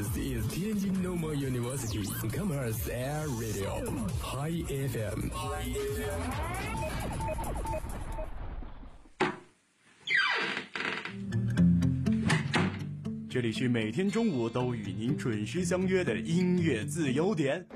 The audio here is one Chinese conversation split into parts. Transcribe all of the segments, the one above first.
This is Tianjin Normal University Commerce Air Radio High FM。这里是每天中午都与您准时相约的音乐自由点。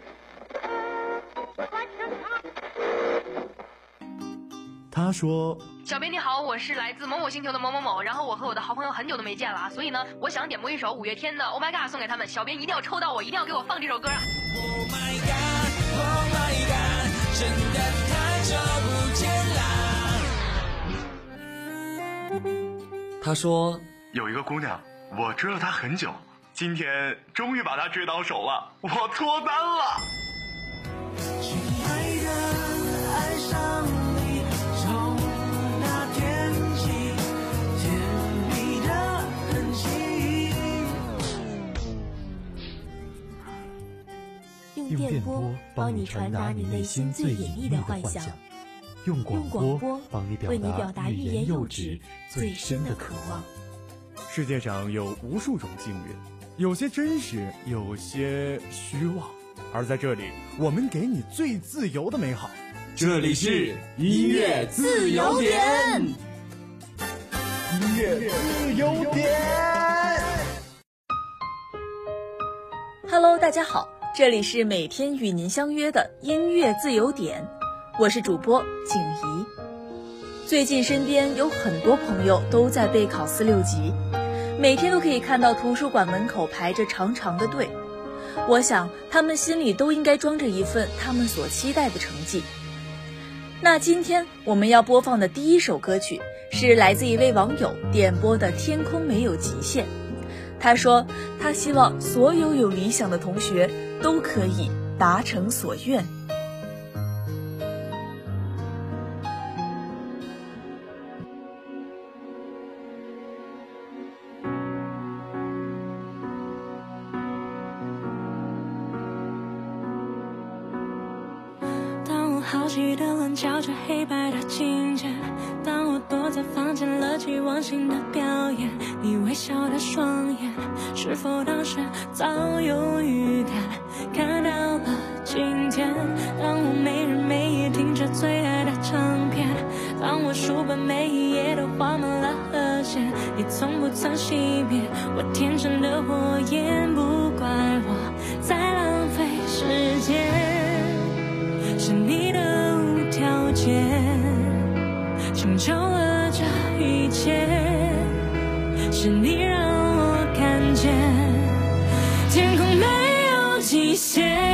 他说：“小编你好，我是来自某某星球的某某某，然后我和我的好朋友很久都没见了，所以呢，我想点播一首五月天的《Oh My God》送给他们。小编一定要抽到我，一定要给我放这首歌啊！” Oh my god, Oh my god，真的太久不见啦。他说：“有一个姑娘，我追了她很久，今天终于把她追到手了，我脱单了。”用电波帮你传达你内心最隐秘的幻想，用用广广播帮你为你表表达欲言又止最深的渴望。世界上有无数种幸运，有些真实，有些虚妄。而在这里，我们给你最自由的美好。这里是音乐自由点。音乐自由点。Hello，大家好，这里是每天与您相约的音乐自由点，我是主播景怡。最近身边有很多朋友都在备考四六级，每天都可以看到图书馆门口排着长长的队。我想他们心里都应该装着一份他们所期待的成绩。那今天我们要播放的第一首歌曲是来自一位网友点播的《天空没有极限》。他说，他希望所有有理想的同学都可以达成所愿。好奇的轮瞧着黑白的境界，当我躲在房间乐极忘形的表演，你微笑的双眼，是否当时早有预感？看到了今天，当我没日没夜听着最爱的唱片，当我书本每一页都画满了和弦，你从不曾熄灭我天真的火焰，不怪我在浪费时间。一些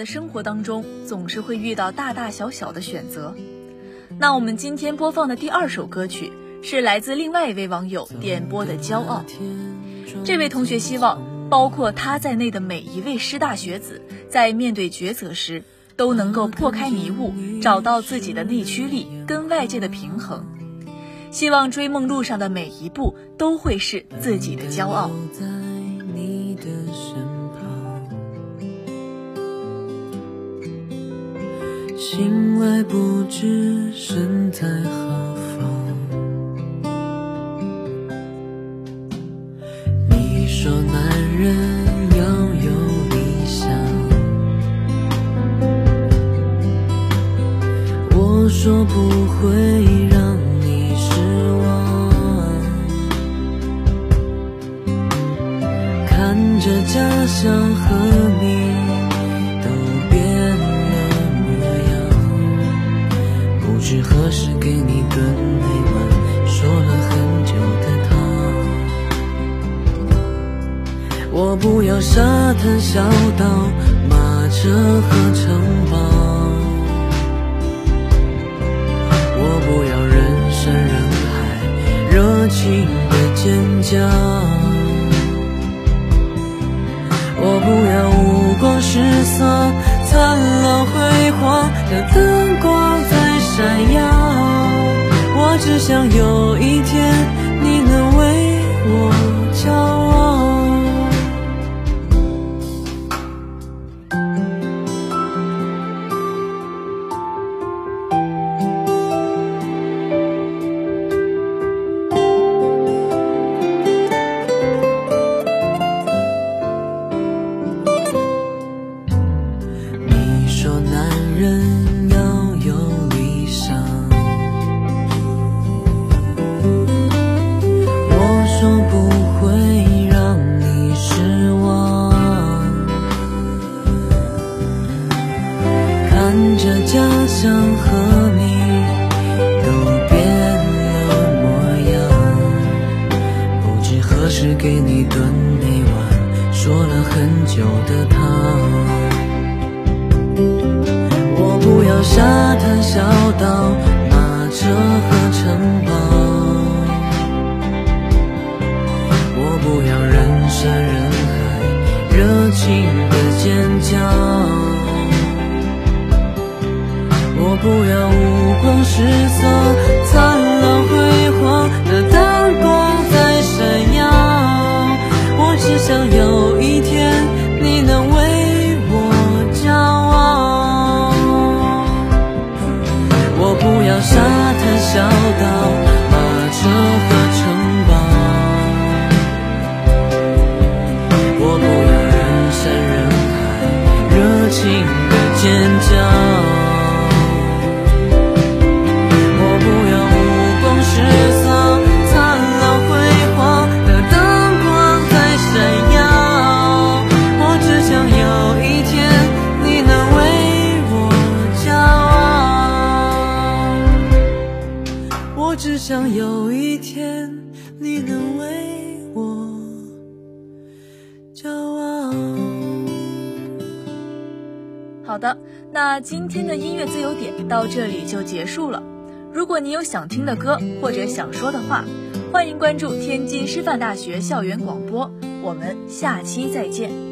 的生活当中，总是会遇到大大小小的选择。那我们今天播放的第二首歌曲，是来自另外一位网友点播的《骄傲》。这位同学希望，包括他在内的每一位师大学子，在面对抉择时，都能够破开迷雾，找到自己的内驱力跟外界的平衡。希望追梦路上的每一步，都会是自己的骄傲。心外不知身在何方。你说男人要有理想，我说不会知何时给你炖那碗说了很久的汤。我不要沙滩小岛、马车和城堡。我不要人山人海、热情的尖叫。我不要五光十色、灿烂辉煌的灯光。闪耀，我只想有一天你能为我骄傲。何时给你炖那碗说了很久的汤。我不要沙滩小岛、马车和城堡，我不要人山人海、热情的尖叫，我不要沙滩小岛、马车好的，那今天的音乐自由点到这里就结束了。如果你有想听的歌或者想说的话，欢迎关注天津师范大学校园广播。我们下期再见。